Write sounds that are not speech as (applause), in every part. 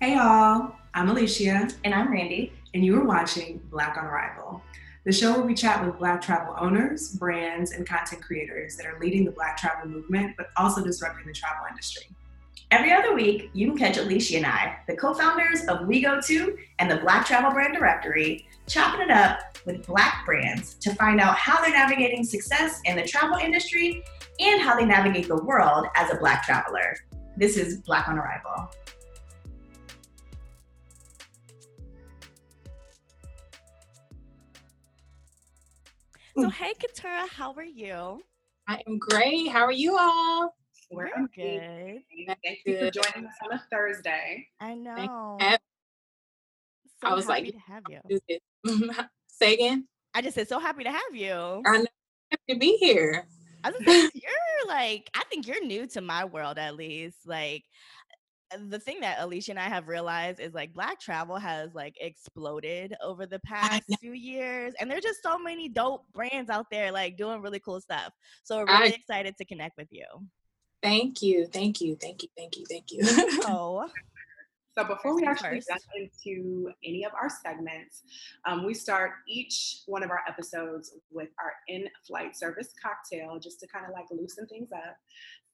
Hey y'all, I'm Alicia. And I'm Randy. And you are watching Black on Arrival, the show where we chat with Black travel owners, brands, and content creators that are leading the Black travel movement, but also disrupting the travel industry. Every other week, you can catch Alicia and I, the co founders of We Go To and the Black Travel Brand Directory, chopping it up with Black brands to find out how they're navigating success in the travel industry and how they navigate the world as a Black traveler. This is Black on Arrival. So, hey, Katura, how are you? I am great. How are you all? We're good. Thank you for joining us on a Thursday. I know. So I was like, to have you. (laughs) Say again. I just said so happy to have you. I'm happy to be here. I was like, (laughs) you're like, I think you're new to my world at least. Like, the thing that Alicia and I have realized is like black travel has like exploded over the past few years and there's just so many dope brands out there like doing really cool stuff. So we're really I, excited to connect with you. Thank you. Thank you. Thank you. Thank you. Thank you. (laughs) oh. So before we actually get into any of our segments, um, we start each one of our episodes with our in-flight service cocktail, just to kind of like loosen things up.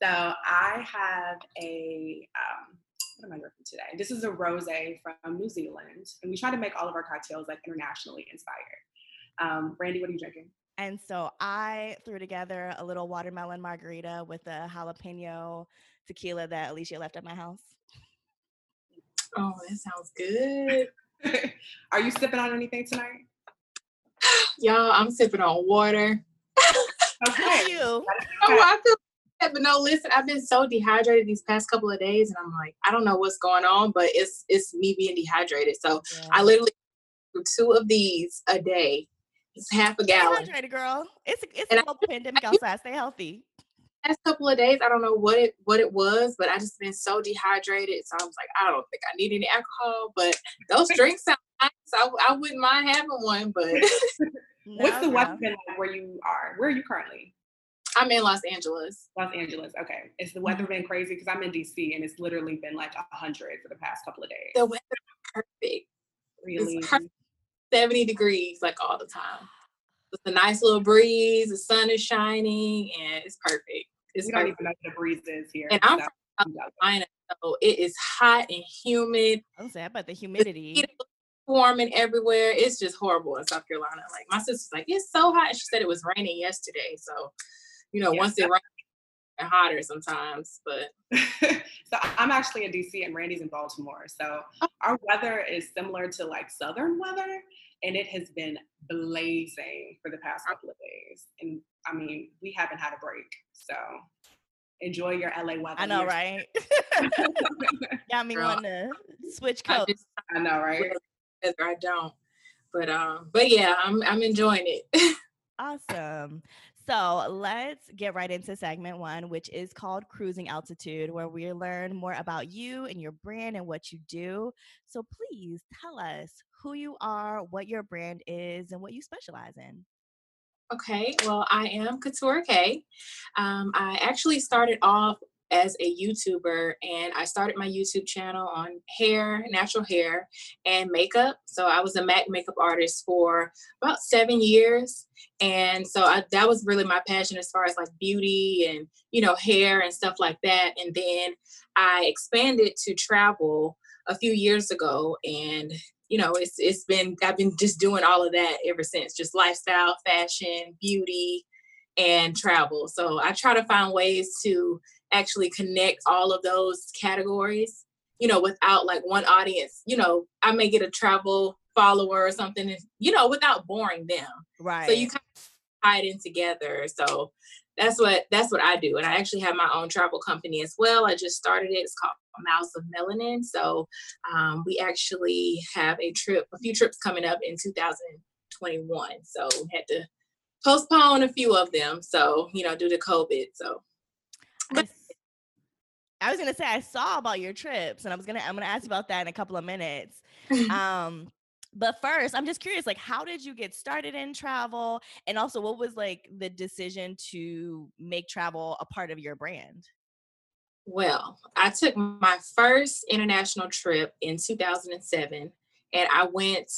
So I have a um, what am I drinking today? This is a rosé from New Zealand, and we try to make all of our cocktails like internationally inspired. Um, Randy, what are you drinking? And so I threw together a little watermelon margarita with a jalapeno tequila that Alicia left at my house. Oh, that sounds good. (laughs) Are you sipping on anything tonight? Y'all, I'm sipping on water. Okay. you? Oh, I feel but no, listen, I've been so dehydrated these past couple of days, and I'm like, I don't know what's going on, but it's it's me being dehydrated. So yeah. I literally two of these a day it's half a gallon. Hydrated, girl. It's it's and a global I, pandemic outside. Stay healthy. Last couple of days, I don't know what it what it was, but I just been so dehydrated. So I was like, I don't think I need any alcohol. But those drinks sound nice. I, I wouldn't mind having one. But no, (laughs) (laughs) what's the no. weather been like where you are? Where are you currently? I'm in Los Angeles. Los Angeles. Okay. Is the weather mm-hmm. been crazy? Because I'm in DC and it's literally been like a hundred for the past couple of days. The weather perfect. Really? It's perfect 70 degrees like all the time. It's a nice little breeze, the sun is shining, and it's perfect. It's we don't even know the breeze is here. And I'm from Carolina, so it is hot and humid. I'm saying about the humidity. Warming everywhere. It's just horrible in South Carolina. Like my sister's like, it's so hot. She said it was raining yesterday. So, you know, yeah, once it rains, and hotter sometimes, but (laughs) so I'm actually in DC and Randy's in Baltimore. So oh. our weather is similar to like southern weather and it has been blazing for the past couple of days. And I mean, we haven't had a break. So enjoy your LA weather. I know, right? (laughs) (laughs) Got me wanting to switch coats. I, I know, right? I don't. But um, but yeah, I'm I'm enjoying it. awesome. So let's get right into segment one, which is called Cruising Altitude, where we learn more about you and your brand and what you do. So please tell us who you are, what your brand is, and what you specialize in. Okay, well, I am Couture K. Um, I actually started off as a YouTuber, and I started my YouTube channel on hair, natural hair, and makeup. So I was a MAC makeup artist for about seven years, and so I, that was really my passion as far as like beauty and you know hair and stuff like that. And then I expanded to travel a few years ago, and you know it's it's been I've been just doing all of that ever since, just lifestyle, fashion, beauty and travel. So I try to find ways to actually connect all of those categories, you know, without like one audience, you know, I may get a travel follower or something, and, you know, without boring them. Right. So you kind of tie it in together. So that's what that's what I do. And I actually have my own travel company as well. I just started it. It's called Miles of Melanin. So um, we actually have a trip, a few trips coming up in 2021. So we had to postpone a few of them. So, you know, due to COVID. So I was gonna say I saw about your trips, and I was gonna I'm gonna ask you about that in a couple of minutes. (laughs) um, but first, I'm just curious, like, how did you get started in travel, and also what was like the decision to make travel a part of your brand? Well, I took my first international trip in 2007 and I went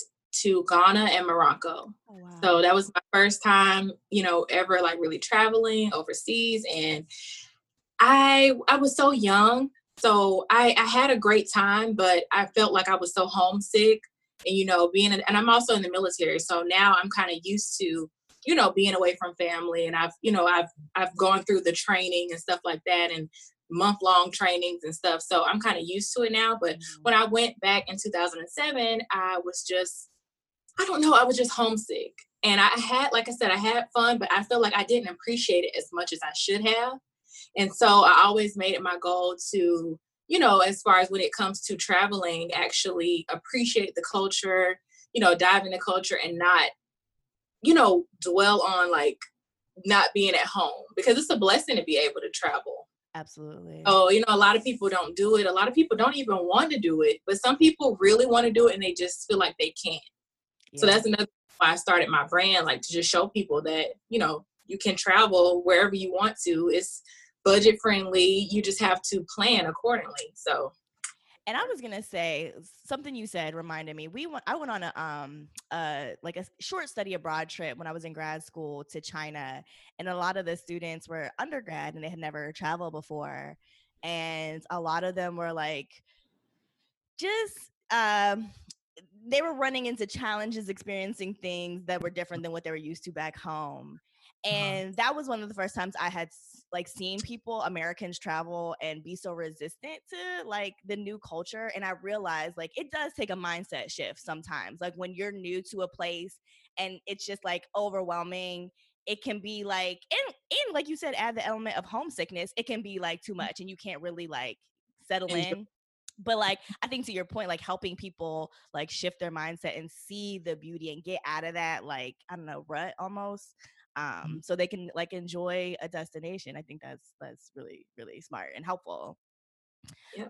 to Ghana and Morocco. Oh, wow. So that was my first time, you know, ever like really traveling overseas and I I was so young. So I I had a great time, but I felt like I was so homesick and you know, being in, and I'm also in the military. So now I'm kind of used to you know being away from family and i've you know i've i've gone through the training and stuff like that and month long trainings and stuff so i'm kind of used to it now but mm-hmm. when i went back in 2007 i was just i don't know i was just homesick and i had like i said i had fun but i felt like i didn't appreciate it as much as i should have and so i always made it my goal to you know as far as when it comes to traveling actually appreciate the culture you know dive into culture and not you know, dwell on like not being at home because it's a blessing to be able to travel. Absolutely. Oh, you know, a lot of people don't do it. A lot of people don't even want to do it, but some people really want to do it and they just feel like they can't. Yeah. So that's another why I started my brand, like to just show people that, you know, you can travel wherever you want to. It's budget friendly. You just have to plan accordingly. So and I was gonna say something you said reminded me. We went. I went on a um like a short study abroad trip when I was in grad school to China, and a lot of the students were undergrad and they had never traveled before, and a lot of them were like, just um they were running into challenges experiencing things that were different than what they were used to back home. And uh-huh. that was one of the first times i had like seen people americans travel and be so resistant to like the new culture and i realized like it does take a mindset shift sometimes like when you're new to a place and it's just like overwhelming it can be like and and like you said add the element of homesickness it can be like too mm. much and you can't really like settle in but like i think to your point like helping people like shift their mindset and see the beauty and get out of that like i don't know rut almost Mm-hmm. Um, so they can like enjoy a destination. I think that's that's really really smart and helpful.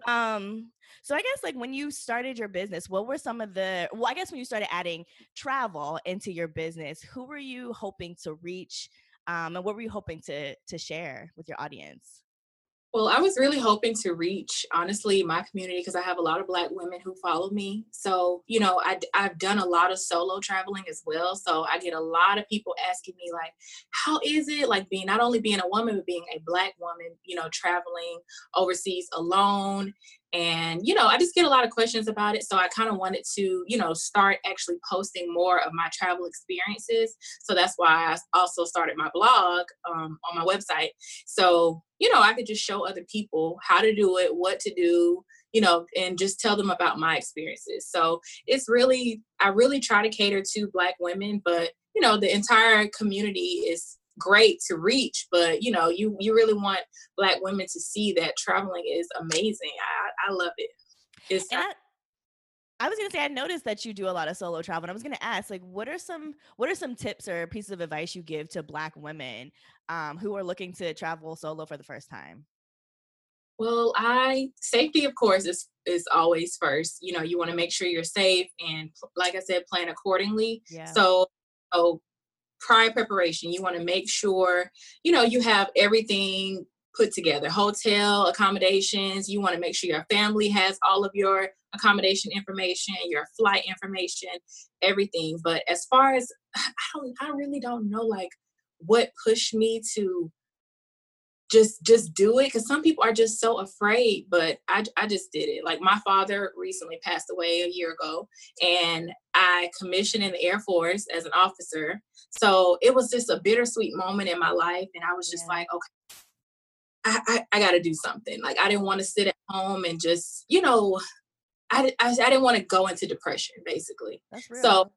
Um, so I guess like when you started your business, what were some of the well, I guess when you started adding travel into your business, who were you hoping to reach? Um, and what were you hoping to to share with your audience? Well, I was really hoping to reach, honestly, my community because I have a lot of Black women who follow me. So, you know, I, I've done a lot of solo traveling as well. So I get a lot of people asking me, like, how is it like being not only being a woman, but being a Black woman, you know, traveling overseas alone and you know i just get a lot of questions about it so i kind of wanted to you know start actually posting more of my travel experiences. So that's why i also started my blog um, on my website. So you know i could just show other people how to do it what to do you know and just tell them about my experiences. So it's really i really try to cater to black women but you know the entire community is great to reach but you know you you really want black women to see that traveling is amazing i i love it it's I, I was gonna say I noticed that you do a lot of solo travel, and I was gonna ask, like, what are some what are some tips or pieces of advice you give to Black women um, who are looking to travel solo for the first time? Well, I safety, of course, is is always first. You know, you want to make sure you're safe, and like I said, plan accordingly. Yeah. So, so prior preparation. You want to make sure you know you have everything put together hotel accommodations you want to make sure your family has all of your accommodation information your flight information everything. But as far as (sighs) i don't i really don't know like what pushed me to just just do it because some people are just so afraid but I, I just did it. Like my father recently passed away a year ago and i commissioned in the air force as an officer so it was just a bittersweet moment in my life and i was just yeah. like okay i i, I got to do something like i didn't want to sit at home and just you know i, I, I didn't want to go into depression basically so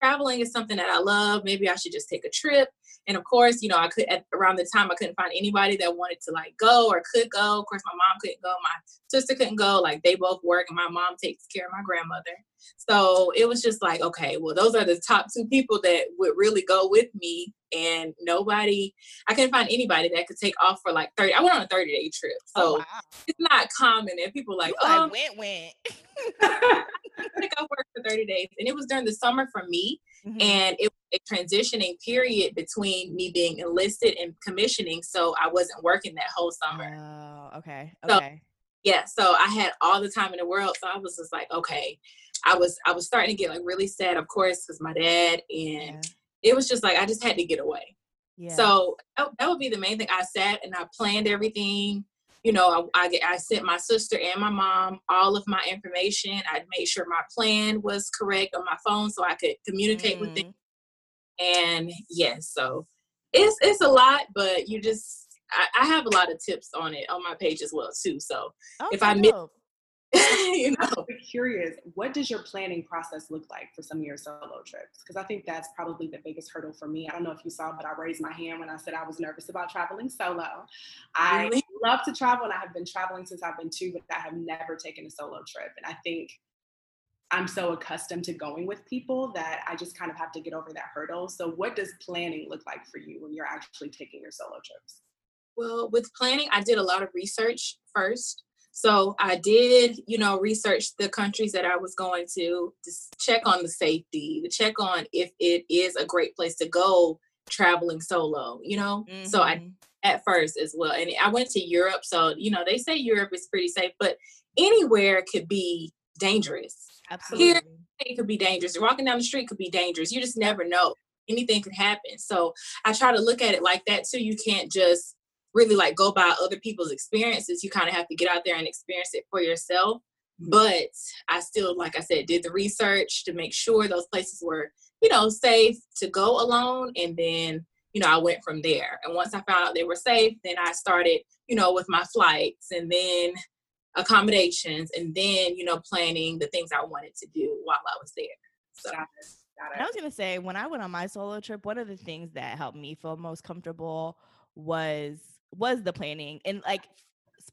traveling is something that I love. Maybe I should just take a trip. And of course, you know, I could at around the time I couldn't find anybody that wanted to like go or could go. Of course, my mom couldn't go, my sister couldn't go. Like they both work, and my mom takes care of my grandmother. So it was just like, okay, well, those are the top two people that would really go with me. And nobody, I couldn't find anybody that could take off for like 30. I went on a 30 day trip. So oh, wow. it's not common. And people like, you oh, like went, went. (laughs) I think I worked for 30 days. And it was during the summer for me. Mm-hmm. And it was a transitioning period between me being enlisted and commissioning. So I wasn't working that whole summer. Oh, okay. Okay. So, yeah. So I had all the time in the world. So I was just like, okay. I was I was starting to get like really sad, of course, because my dad and yeah. it was just like I just had to get away. Yeah. So that, that would be the main thing. I sat and I planned everything you know, I, I, I, sent my sister and my mom all of my information. I made sure my plan was correct on my phone so I could communicate mm. with them. Mm-hmm. And yes, so it's it's a lot, but you just I, I, have a lot of tips on it on my page as well too. So oh, if I miss (laughs) you know. I'm curious, what does your planning process look like for some of your solo trips? Because I think that's probably the biggest hurdle for me. I don't know if you saw, but I raised my hand when I said I was nervous about traveling solo. I really? love to travel and I have been traveling since I've been two, but I have never taken a solo trip. And I think I'm so accustomed to going with people that I just kind of have to get over that hurdle. So, what does planning look like for you when you're actually taking your solo trips? Well, with planning, I did a lot of research first. So I did, you know, research the countries that I was going to, to check on the safety, to check on if it is a great place to go traveling solo, you know? Mm-hmm. So I mm-hmm. at first as well. And I went to Europe. So, you know, they say Europe is pretty safe, but anywhere could be dangerous. Absolutely. Here it could be dangerous. Walking down the street could be dangerous. You just never know. Anything could happen. So I try to look at it like that too. You can't just really like go by other people's experiences. You kind of have to get out there and experience it for yourself. Mm-hmm. But I still, like I said, did the research to make sure those places were, you know, safe to go alone. And then, you know, I went from there. And once I found out they were safe, then I started, you know, with my flights and then accommodations and then, you know, planning the things I wanted to do while I was there. So. Got it. Got it. I was gonna say when I went on my solo trip, one of the things that helped me feel most comfortable was was the planning and like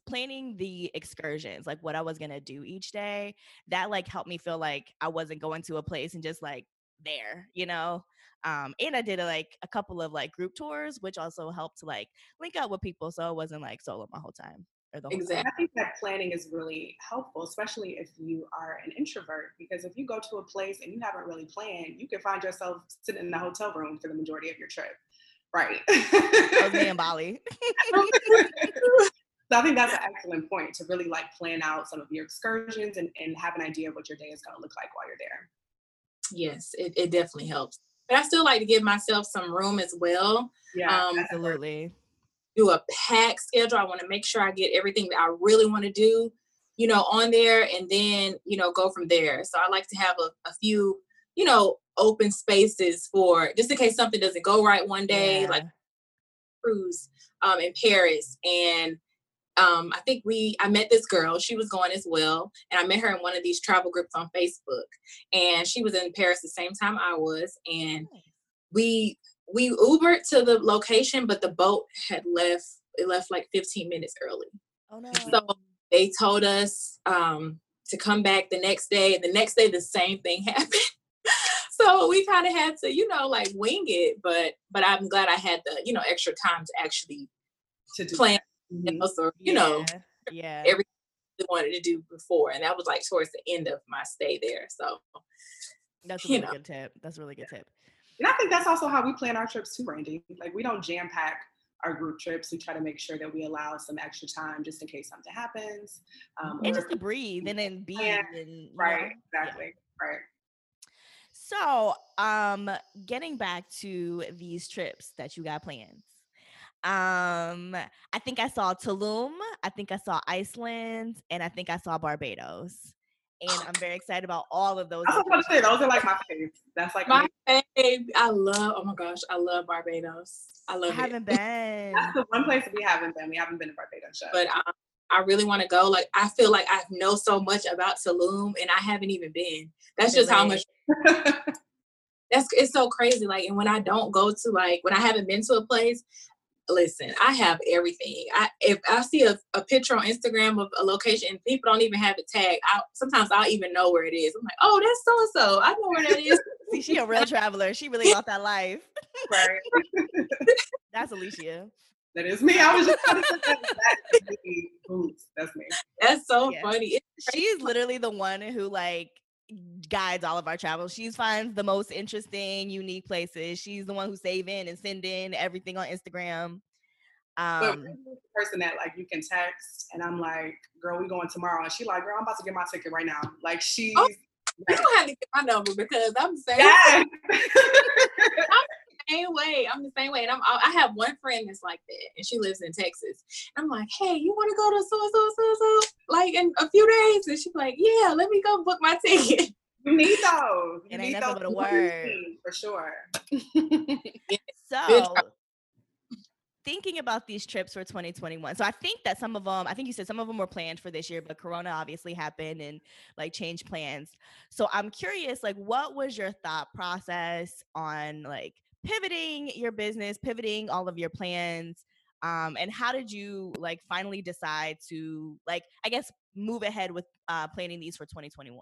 planning the excursions like what i was gonna do each day that like helped me feel like i wasn't going to a place and just like there you know um and i did like a couple of like group tours which also helped to like link up with people so it wasn't like solo my whole time or the whole exactly time. i think that planning is really helpful especially if you are an introvert because if you go to a place and you haven't really planned you can find yourself sitting in the hotel room for the majority of your trip Right. me (laughs) in Bali. So I think that's an excellent point to really like plan out some of your excursions and, and have an idea of what your day is going to look like while you're there. Yes, it, it definitely helps. But I still like to give myself some room as well. Yeah, um, absolutely. Do a pack schedule. I want to make sure I get everything that I really want to do, you know, on there and then, you know, go from there. So I like to have a, a few, you know, open spaces for just in case something doesn't go right one day, yeah. like cruise um, in Paris. And um, I think we, I met this girl, she was going as well. And I met her in one of these travel groups on Facebook. And she was in Paris the same time I was. And we, we Ubered to the location, but the boat had left, it left like 15 minutes early. Oh no. So they told us um, to come back the next day. The next day, the same thing (laughs) happened so we kind of had to, you know, like wing it. But but I'm glad I had the, you know, extra time to actually to plan, mm-hmm. or, you yeah. know, yeah, everything we wanted to do before, and that was like towards the end of my stay there. So that's a really know. good tip. That's a really good tip. And I think that's also how we plan our trips too, Randy. Like we don't jam pack our group trips. We try to make sure that we allow some extra time just in case something happens. Um, and just to breathe and then be. And, right, know, exactly. Yeah. Right. So, um, getting back to these trips that you got planned. Um, I think I saw Tulum, I think I saw Iceland, and I think I saw Barbados. And I'm very excited about all of those. I was going to say those are like my favorites. That's like my fave. I love. Oh my gosh, I love Barbados. I love. I haven't it. (laughs) been. That's the one place we haven't been. We haven't been to Barbados yet. But um, I really want to go. Like I feel like I know so much about Tulum, and I haven't even been. That's just how much. (laughs) that's it's so crazy. Like, and when I don't go to like when I haven't been to a place, listen, I have everything. I if I see a, a picture on Instagram of a location and people don't even have it tagged, I sometimes I'll even know where it is. I'm like, oh, that's so and so. I know where that is. (laughs) see, she a real traveler. She really (laughs) got that life. Right. that's Alicia. That is me. I was just trying to that. Boots. That's me. That's so yeah. funny. She's literally the one who like guides all of our travels. She finds the most interesting, unique places. She's the one who's saving and sending everything on Instagram. Um, the person that like you can text, and I'm like, "Girl, we going tomorrow," and she like, "Girl, I'm about to get my ticket right now." Like she's. Oh, you don't have to get my number because I'm saying. Yeah. I'm the same way. I'm the same way, and I'm. I have one friend that's like that, and she lives in Texas. I'm like, "Hey, you want to go to so so so so like in a few days?" And she's like, "Yeah, let me go book my (laughs) ticket." You need those. You it ain't nothing but a word. For sure. so thinking about these trips for 2021 so i think that some of them i think you said some of them were planned for this year but corona obviously happened and like changed plans so i'm curious like what was your thought process on like pivoting your business pivoting all of your plans um, and how did you like finally decide to like i guess move ahead with uh, planning these for 2021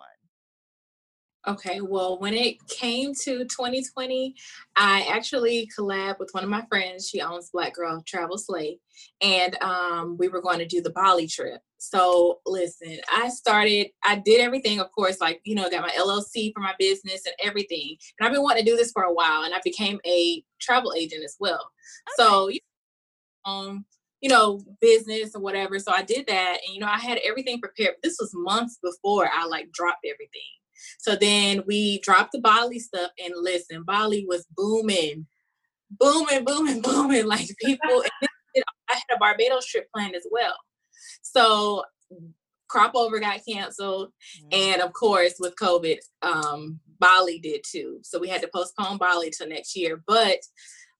Okay, well, when it came to 2020, I actually collabed with one of my friends. She owns Black Girl Travel Slay, and um, we were going to do the Bali trip. So, listen, I started, I did everything, of course, like, you know, got my LLC for my business and everything. And I've been wanting to do this for a while, and I became a travel agent as well. Okay. So, um, you know, business or whatever. So I did that, and you know, I had everything prepared. This was months before I like dropped everything. So then we dropped the Bali stuff and listen, Bali was booming, booming, booming, (laughs) booming. Like people, I had a Barbados trip planned as well. So crop over got canceled. And of course, with COVID, um, Bali did too. So we had to postpone Bali till next year. But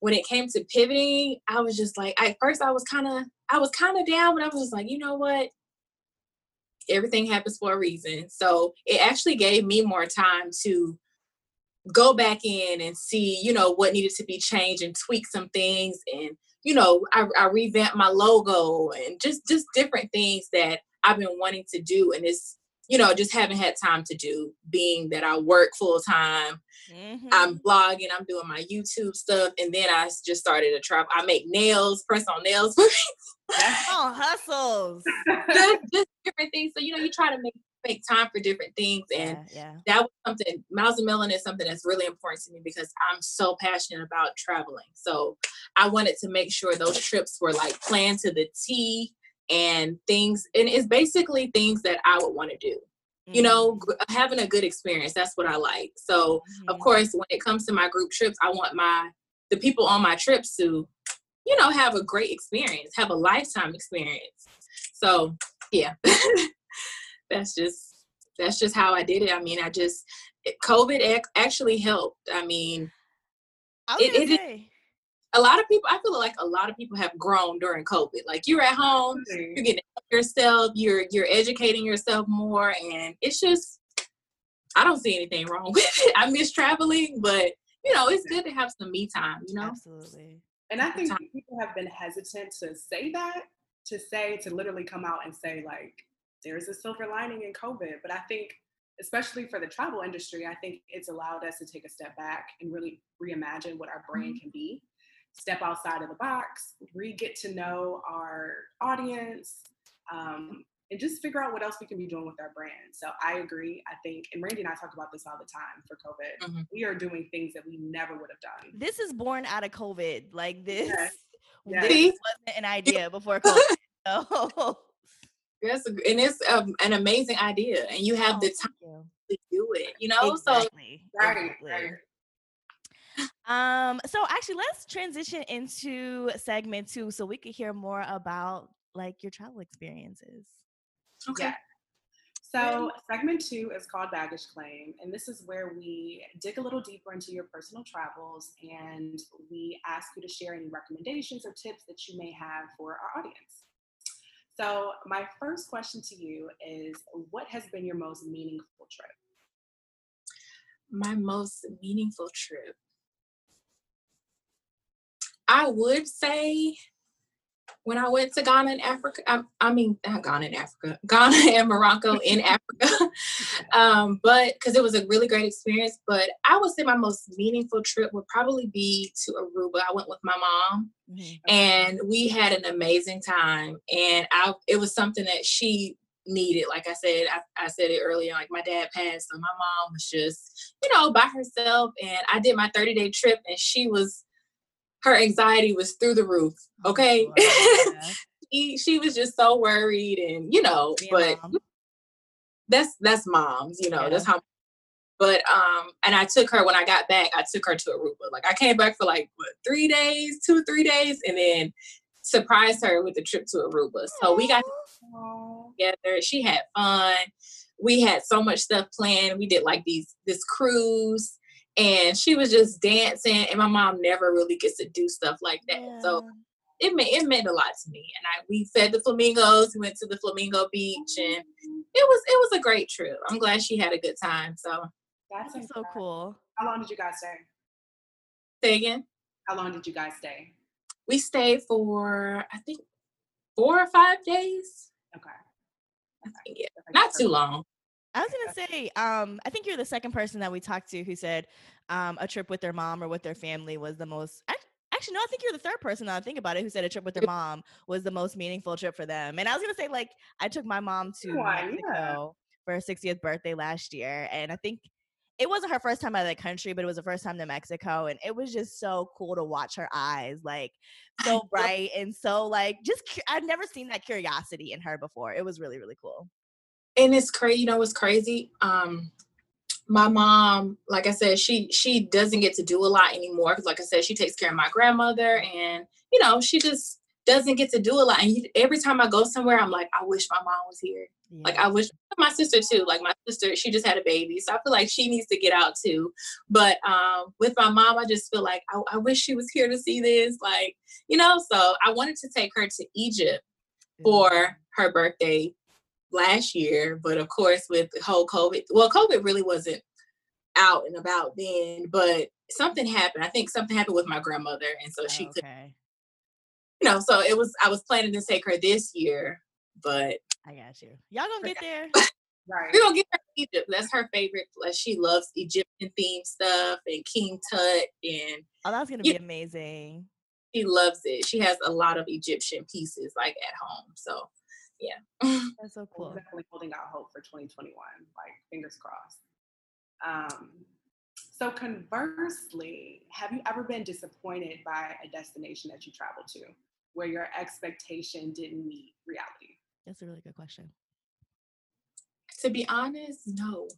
when it came to pivoting, I was just like, at first I was kind of, I was kind of down, but I was just like, you know what? Everything happens for a reason. So it actually gave me more time to go back in and see, you know, what needed to be changed and tweak some things. And, you know, I, I revamped my logo and just just different things that I've been wanting to do. And it's, you know, just haven't had time to do, being that I work full time. Mm-hmm. I'm blogging, I'm doing my YouTube stuff, and then I just started a travel. I make nails, press on nails for oh, hustles. (laughs) just, just, different things. So, you know, you try to make make time for different things. And yeah, yeah. that was something, Miles and Melon is something that's really important to me because I'm so passionate about traveling. So I wanted to make sure those trips were like planned to the T and things, and it's basically things that I would want to do. Mm-hmm. You know, mm-hmm. having a good experience. That's what I like. So, mm-hmm. of course, when it comes to my group trips, I want my the people on my trips to you know, have a great experience, have a lifetime experience. So yeah, (laughs) that's just that's just how I did it. I mean, I just COVID actually helped. I mean, I it, it, a lot of people. I feel like a lot of people have grown during COVID. Like you're at home, mm-hmm. you're getting yourself, you're you're educating yourself more, and it's just I don't see anything wrong (laughs) with it. I miss traveling, but you know, it's good to have some me time. You know, absolutely. And I think people have been hesitant to say that, to say, to literally come out and say, like, there's a silver lining in COVID. But I think, especially for the travel industry, I think it's allowed us to take a step back and really reimagine what our brand mm-hmm. can be, step outside of the box, re get to know our audience, um, and just figure out what else we can be doing with our brand. So I agree. I think, and Randy and I talk about this all the time for COVID. Mm-hmm. We are doing things that we never would have done. This is born out of COVID. Like this, yes. Yes. this wasn't an idea (laughs) before COVID. so. Yes, and it's um, an amazing idea, and you have oh, the time to do it. You know, exactly. so right, right. Um, so actually let's transition into segment two so we could hear more about like your travel experiences. Okay. Yeah. So, segment two is called Baggage Claim, and this is where we dig a little deeper into your personal travels and we ask you to share any recommendations or tips that you may have for our audience. So, my first question to you is What has been your most meaningful trip? My most meaningful trip. I would say when I went to Ghana and Africa, I, I, mean, not Ghana and Africa, (laughs) Ghana and Morocco in (laughs) Africa, um, but because it was a really great experience. But I would say my most meaningful trip would probably be to Aruba. I went with my mom, mm-hmm. and we had an amazing time. And I, it was something that she needed. Like I said, I, I said it earlier, like my dad passed, so my mom was just, you know, by herself. And I did my 30 day trip and she was, her anxiety was through the roof. Oh, okay. Oh, (laughs) she, she was just so worried and, you know, but mom. that's, that's moms, you know, yeah. that's how but um, and I took her when I got back. I took her to Aruba. Like I came back for like what three days, two three days, and then surprised her with a trip to Aruba. So we got together. She had fun. We had so much stuff planned. We did like these this cruise, and she was just dancing. And my mom never really gets to do stuff like that. Yeah. So it meant it meant a lot to me. And I we fed the flamingos. We went to the flamingo beach, and mm-hmm. it was it was a great trip. I'm glad she had a good time. So that's, That's so cool. How long did you guys stay? Say again. How long did you guys stay? We stayed for I think four or five days. Okay. Think, yeah, not too long. I was gonna say, um, I think you're the second person that we talked to who said um, a trip with their mom or with their family was the most. actually, no, I think you're the third person that I think about it who said a trip with their mom was the most meaningful trip for them. And I was gonna say, like, I took my mom to Mexico yeah. for her 60th birthday last year, and I think it wasn't her first time out of the country, but it was the first time to Mexico. And it was just so cool to watch her eyes, like so bright and so like just I've never seen that curiosity in her before. It was really, really cool. And it's crazy, you know, it's crazy. Um, my mom, like I said, she she doesn't get to do a lot anymore because, like I said, she takes care of my grandmother, and you know, she just doesn't get to do a lot. And you, every time I go somewhere, I'm like, I wish my mom was here. Yeah. Like I wish my sister too. Like my sister, she just had a baby, so I feel like she needs to get out too. But um, with my mom, I just feel like I, I wish she was (laughs) here to see this. Like you know, so I wanted to take her to Egypt for her birthday last year, but of course with the whole COVID, well, COVID really wasn't out and about then, but something happened. I think something happened with my grandmother, and so she okay. could you know, so it was I was planning to take her this year, but I got you. Y'all gonna get there. (laughs) right. We're gonna get her Egypt. That's her favorite. Like she loves Egyptian themed stuff and King Tut and Oh, that's gonna be amazing. She loves it. She has a lot of Egyptian pieces like at home. So yeah. (laughs) That's so cool. I'm definitely holding out hope for 2021. Like fingers crossed. Um so conversely, have you ever been disappointed by a destination that you traveled to where your expectation didn't meet reality? That's a really good question. To be honest, no.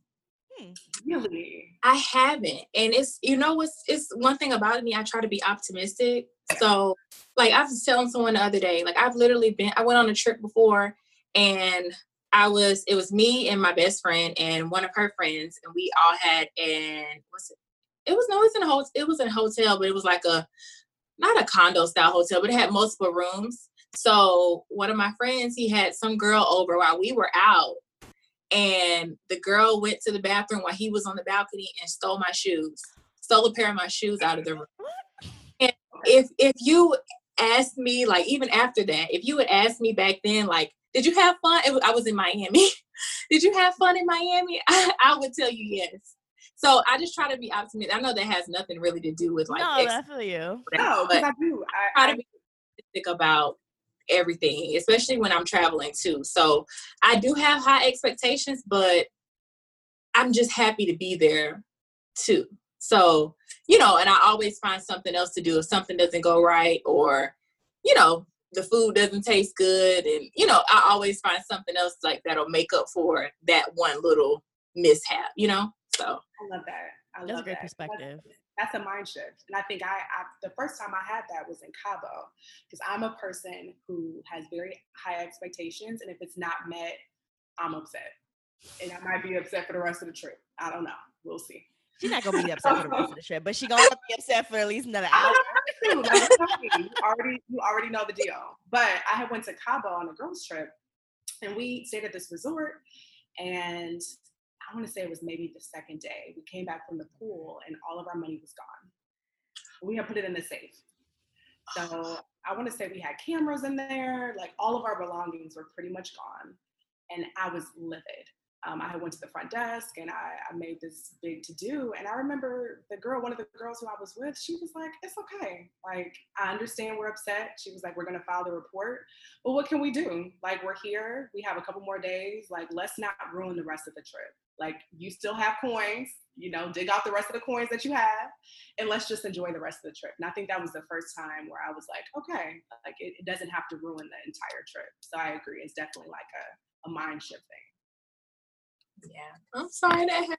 Really? I haven't. And it's you know what's it's one thing about me, I try to be optimistic. So like I was telling someone the other day, like I've literally been I went on a trip before and I was it was me and my best friend and one of her friends, and we all had an what's it? It was no, it was in a hotel. It was in a hotel, but it was like a not a condo style hotel, but it had multiple rooms. So one of my friends, he had some girl over while we were out, and the girl went to the bathroom while he was on the balcony and stole my shoes, stole a pair of my shoes out of the room. And if if you asked me, like even after that, if you had asked me back then, like did you have fun? Was, I was in Miami. (laughs) Did you have fun in Miami? I, (laughs) I, would tell you yes. So I just try to be optimistic. I know that has nothing really to do with like. No, ex- I feel you. No, because I do. I, try to be optimistic about everything, especially when I'm traveling too. So I do have high expectations, but I'm just happy to be there too. So, you know, and I always find something else to do if something doesn't go right or, you know, the food doesn't taste good and you know i always find something else like that'll make up for that one little mishap you know so i love that I that's love a great that. perspective that's, that's, a mind shift. And i think I, I the first time i had that was in cabo because i'm a person who has very high expectations and if it's not met i'm upset. And i might be upset for the rest of the trip. I don't know. We'll see. She's not gonna be upset for the rest of the trip, but she gonna be upset for at least another hour. you already you already know the deal. But I had went to Cabo on a girls trip, and we stayed at this resort, and I want to say it was maybe the second day. We came back from the pool, and all of our money was gone. We had put it in the safe. So I want to say we had cameras in there, like all of our belongings were pretty much gone, and I was livid. um, I went to the front desk and I, I made this big to do. And I remember the girl, one of the girls who I was with, she was like, "It's okay. Like I understand we're upset." She was like, "We're gonna file the report, but what can we do? Like we're here. We have a couple more days. Like let's not ruin the rest of the trip. Like you still have coins. You know, dig out the rest of the coins that you have, and let's just enjoy the rest of the trip." And I think that was the first time where I was like, "Okay, like it, it doesn't have to ruin the entire trip." So I agree. It's definitely like a, a mind shift thing. Yeah, I'm sorry that happened.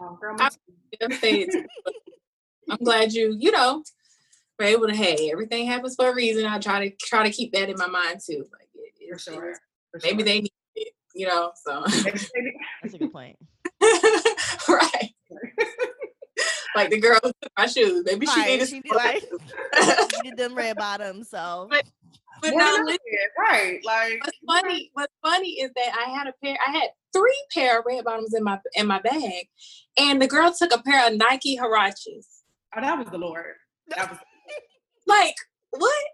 Oh, girl, (laughs) (laughs) I'm glad you, you know, were able to. Hey, everything happens for a reason. I try to try to keep that in my mind too. Like, it, for sure. For maybe sure. they need it, you know. So that's a good point. (laughs) right. (laughs) like the girl took my shoes. Maybe she right, needed. (laughs) She did, like, she did them red bottoms. So. But, but More listen, right. Like what's funny, what's funny is that I had a pair, I had three pair of red bottoms in my in my bag, and the girl took a pair of Nike Huaraches. Oh, that was the Lord. That was Like what?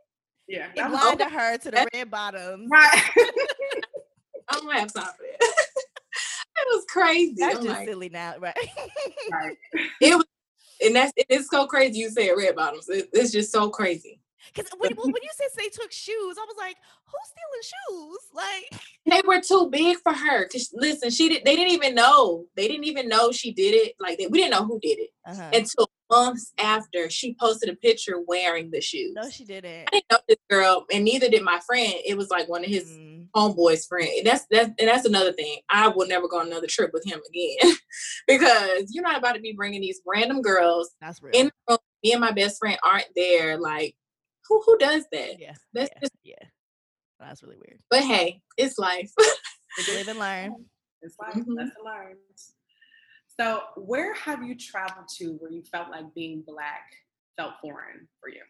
yeah. It That was, blinded her to the red bottoms. right. I don't have time for that. It was crazy. That's I'm just like, silly now, right? right. (laughs) it was, and that's it's so crazy. You said red bottoms. It, it's just so crazy. Because when, when you said they took shoes, I was like, who's stealing shoes? Like, (laughs) They were too big for her. Cause listen, she did. They didn't even know. They didn't even know she did it. Like they, we didn't know who did it uh-huh. until months after she posted a picture wearing the shoes. no, she didn't. I didn't know this girl, and neither did my friend. It was like one of his Mm. Homeboy's friend. That's that's and that's another thing. I will never go on another trip with him again (laughs) because you're not about to be bringing these random girls That's real. in the room. Me and my best friend aren't there. Like who who does that? yeah, That's yeah, just. yeah. That's really weird. But hey, it's life. Live and learn. (laughs) It's like Mhm. lesson learned. So, where have you traveled to where you felt like being black felt foreign for you?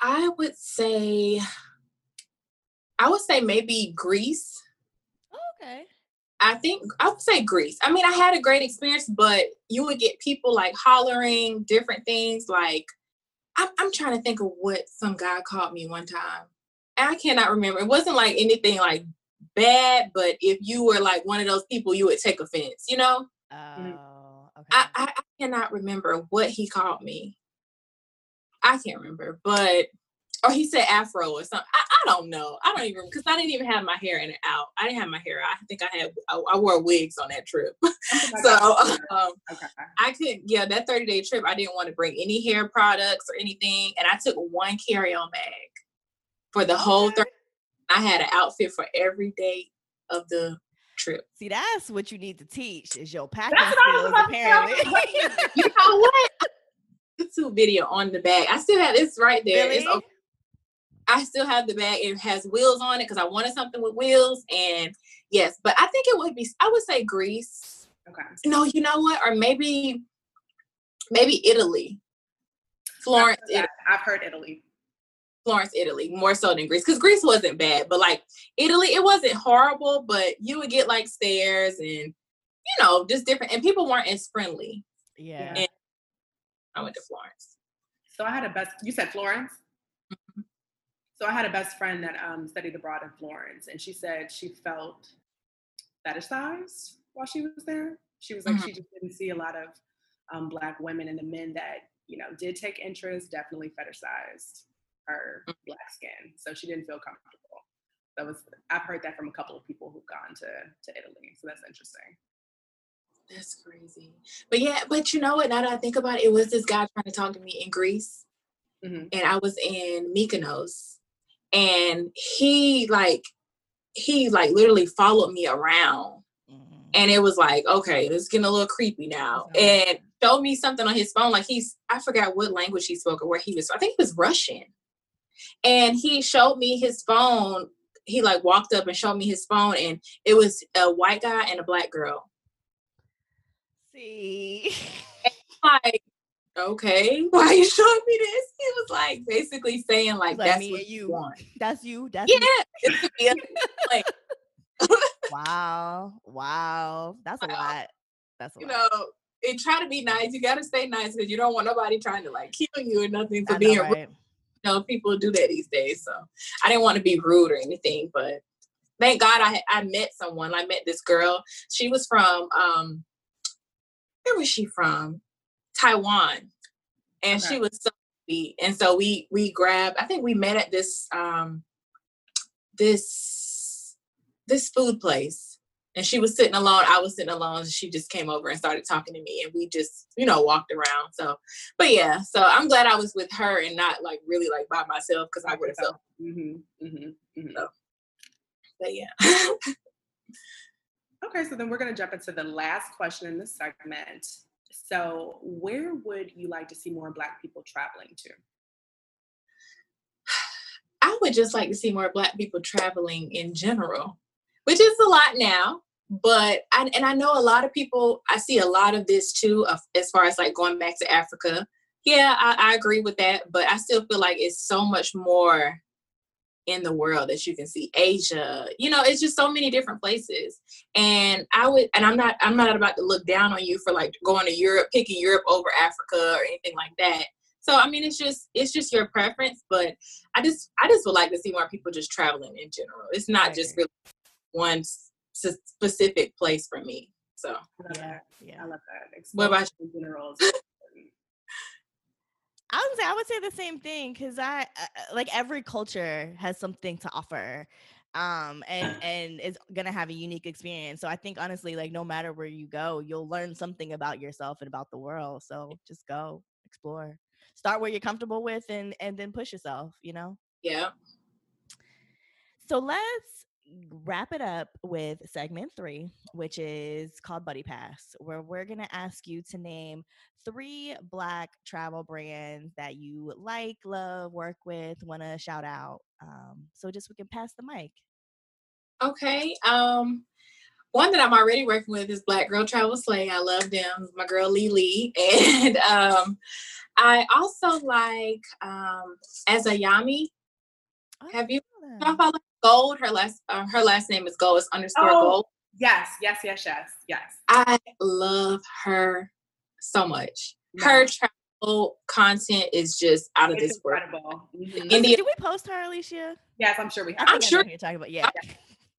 I would say, I would say maybe Greece. Oh, okay. I think I would say Greece. I mean, I had a great experience, but you would get people like hollering different things. Like, I'm, I'm trying to think of what some guy called me one time. And I cannot remember. It wasn't like anything like bad, but if you were like one of those people, you would take offense, you know? Mm. Oh, okay. I, I, I cannot remember what he called me. I can't remember, but or he said afro or something. I, I don't know. I don't even because I didn't even have my hair in it out. I didn't have my hair. out. I think I had I, I wore wigs on that trip. (laughs) So (laughs) um, okay. I couldn't. Yeah, that thirty day trip, I didn't want to bring any hair products or anything, and I took one carry on bag for the whole. Okay. 30 I had an outfit for every day of the trip. See, that's what you need to teach is your packing That's what I was skills, about to say. Apparently. (laughs) you know what? YouTube video on the bag. I still have it's right there. It's okay. I still have the bag. It has wheels on it because I wanted something with wheels. And yes, but I think it would be. I would say Greece. Okay. No, you know what? Or maybe, maybe Italy. Florence, I've heard, Italy. I've heard Italy. Florence, Italy, more so than Greece. Because Greece wasn't bad, but like Italy, it wasn't horrible. But you would get like stairs and you know just different, and people weren't as friendly. yeah. And- I went to Florence. So I had a best. You said Florence. Mm-hmm. So I had a best friend that um, studied abroad in Florence, and she said she felt fetishized while she was there. She was like Mhm. she just didn't see a lot of um, black women, and the men that you know did take interest definitely fetishized her Mm. black skin. So she didn't feel comfortable. That was I've heard that from a couple of people who've gone to to Italy. So that's interesting. That's crazy. But yeah, but you know what? Now that I think about it, it was this guy trying to talk to me in Greece, Mhm. and I was in Mykonos, and he like he like literally followed me around, Mhm. and it was like, okay, this is getting a little creepy now, not and showed me something on his phone, like he's I forgot what language he spoke or where he was. I think he was Russian, and he showed me his phone. He like walked up and showed me his phone, and it was a white guy and a black girl. See. (laughs) like, okay, (laughs) why are you showing me this? He was like basically saying like, like, that's me what and you want. That's you. That's Yeah, you. it could like (laughs) Wow. Wow. That's a Wow. lot. That's a you lot. know, and try to be nice. You gotta stay nice because you don't want nobody trying to like kill you or nothing for I know, being rude. right? (laughs) You know, people do that these days. So I didn't want to be rude or anything, but thank God I I met someone. I met this girl. She was from um where was she from? Taiwan. And okay. she was so sweet. And so we we grabbed, I think we met at this um this this food place. And she was sitting alone. I was sitting alone. She just came over and started talking to me, and we just, you know, walked around. So, but yeah, so I'm glad I was with her and not like really like by myself because I would have felt. Mm-hmm, mm-hmm, mm-hmm. So, but yeah. okay, so then we're going to jump into the last question in this segment. So, where would you like to see more Black people traveling to? I would just like to see more Black people traveling in general, which is a lot now. But I, and I know a lot of people, I see a lot of this too, as far as like going back to Africa. Yeah, I, I agree with that. But I still feel like it's so much more in the world that you can see asia you know it's just so many different places. And i would and i'm not i'm not about to look down on you for like going to europe picking europe over africa or anything like that. So i mean it's just it's just your preference but i just i just would like to see more people just traveling in general. It's not just really one specific place for me so. I love yeah, that. yeah i love that. What about you in general (laughs) I would say I would say the same thing because I uh, like every culture has something to offer, um, and (sighs) and is gonna have a unique experience. So I think honestly, like no matter where you go, you'll learn something about yourself and about the world. So just go explore, start where you're comfortable with, and and then push yourself. You know. Yeah. So let's wrap it up with segment three, which is called Buddy Pass, where we're going to ask you to name three Black travel brands that you like, love, work with, want to shout out. Um, so just we can pass the mic. Okay. Um, one that I'm already working with is Black Girl Travel Slay. I love them. My girl Lee Lee. (laughs) And um, I also like um, Azayami. Oh, Have you Gold. Her last uh, her last name is Gold. It's underscore oh, Gold. Yes, yes, yes, yes, yes. I love her so much. Her travel content is just out of it's this incredible. world. Mm-hmm. India, did we post her, Alicia? Yes, I'm sure we have. I'm sure you're talking about. Yeah,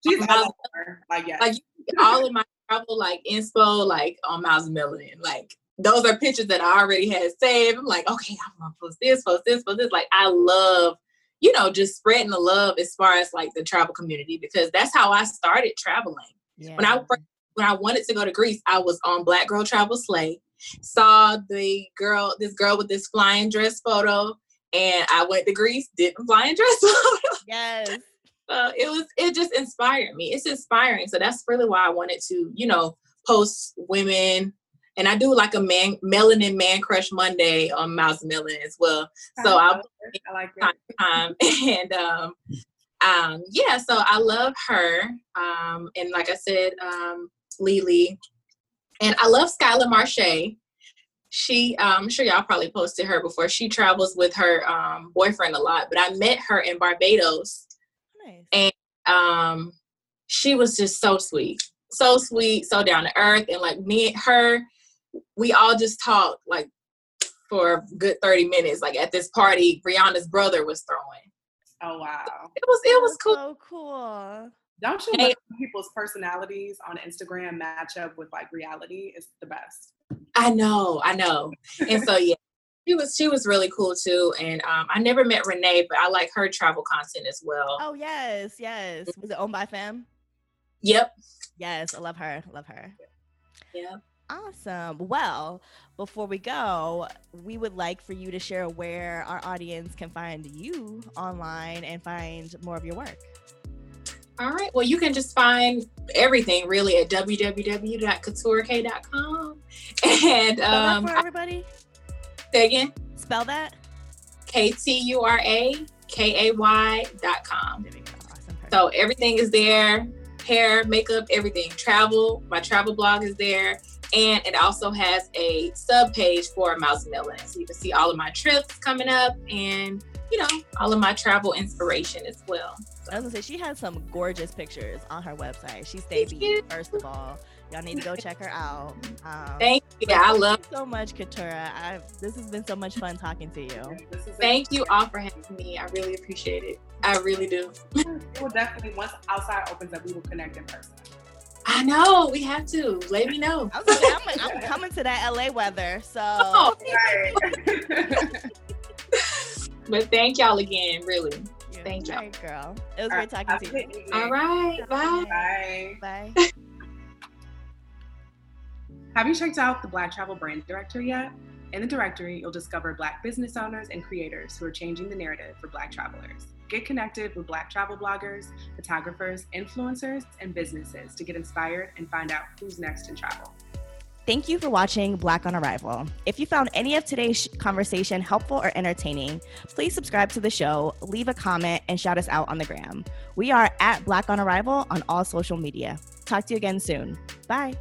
she's all over. Like, yes. like all of my travel like inspo like on Miles Melanin. Like those are pictures that I already had saved. I'm like, okay, I'm gonna post this, post this, post this. Like I love you know, just spreading the love as far as like the travel community because that's how I started traveling. Yeah. When I when I wanted to go to Greece, I was on Black Girl Travel Slay, saw the girl, this girl with this flying dress photo, and I went to Greece, didn't flying (laughs) dress photo. Yes. Uh, it was it just inspired me. It's inspiring. So that's really why I wanted to, you know, post women and I do like a man melanin man crush Monday on Miles Melanin as well. So I, I like time, time (laughs) and um um yeah, so I love her. Um and like I said, um Lily. And I love Skylar Marche. She um, I'm sure y'all probably posted her before. She travels with her um boyfriend a lot, but I met her in Barbados. Nice. And um she was just so sweet so sweet, so down to earth, and like me and her, we all just talked like for a good 30 minutes. Like at this party, Brianna's brother was throwing. Oh wow. It was it was cool. So cool. Don't you hey. people's personalities on Instagram match up with like reality? is the best. I know, I know. and so yeah, she was she was really cool too. And um, I never met Renee, but I like her travel content as well. Oh yes, yes. Was it owned by Fam? Yep. Yes, I love her. Love her. Yeah. Awesome. Well, before we go, we would like for you to share where our audience can find you online and find more of your work. All right. Well, you can just find everything really at www.katurakay.com. And um, for everybody. say again. Spell that. K T U R A K A Y dot com. Awesome. So everything is there hair, makeup, everything. Travel. My travel blog is there and it also has a sub page for Miles Melanin. So you can see all of my trips coming up and, you know, all of my travel inspiration as well. I was gonna say she has some gorgeous pictures on her website. She's Davy, first of all. Y'all need to go check her out. Um, thank you. Yeah, I love so much, Katura. I've, this has been so much fun talking to you. Thank you all for having me. I really appreciate it. I really do. we will definitely once outside opens up, we will connect in person. I know we have to. Let me know. I was like, I'm, I'm coming to that LA weather, so. (laughs) Oh, (laughs) but thank y'all again, really. Yeah, thank y'all, girl. It was great talking to you. All right, bye. Bye. Bye. (laughs) Have you checked out the Black Travel Brand Directory yet? In the directory, you'll discover Black business owners and creators who are changing the narrative for Black travelers. Get connected with Black travel bloggers, photographers, influencers, and businesses to get inspired and find out who's next in travel. Thank you for watching Black on Arrival. If you found any of today's conversation helpful or entertaining, please subscribe to the show, leave a comment, and shout us out on the gram. We are at Black on Arrival on all social media. Talk to you again soon. Bye.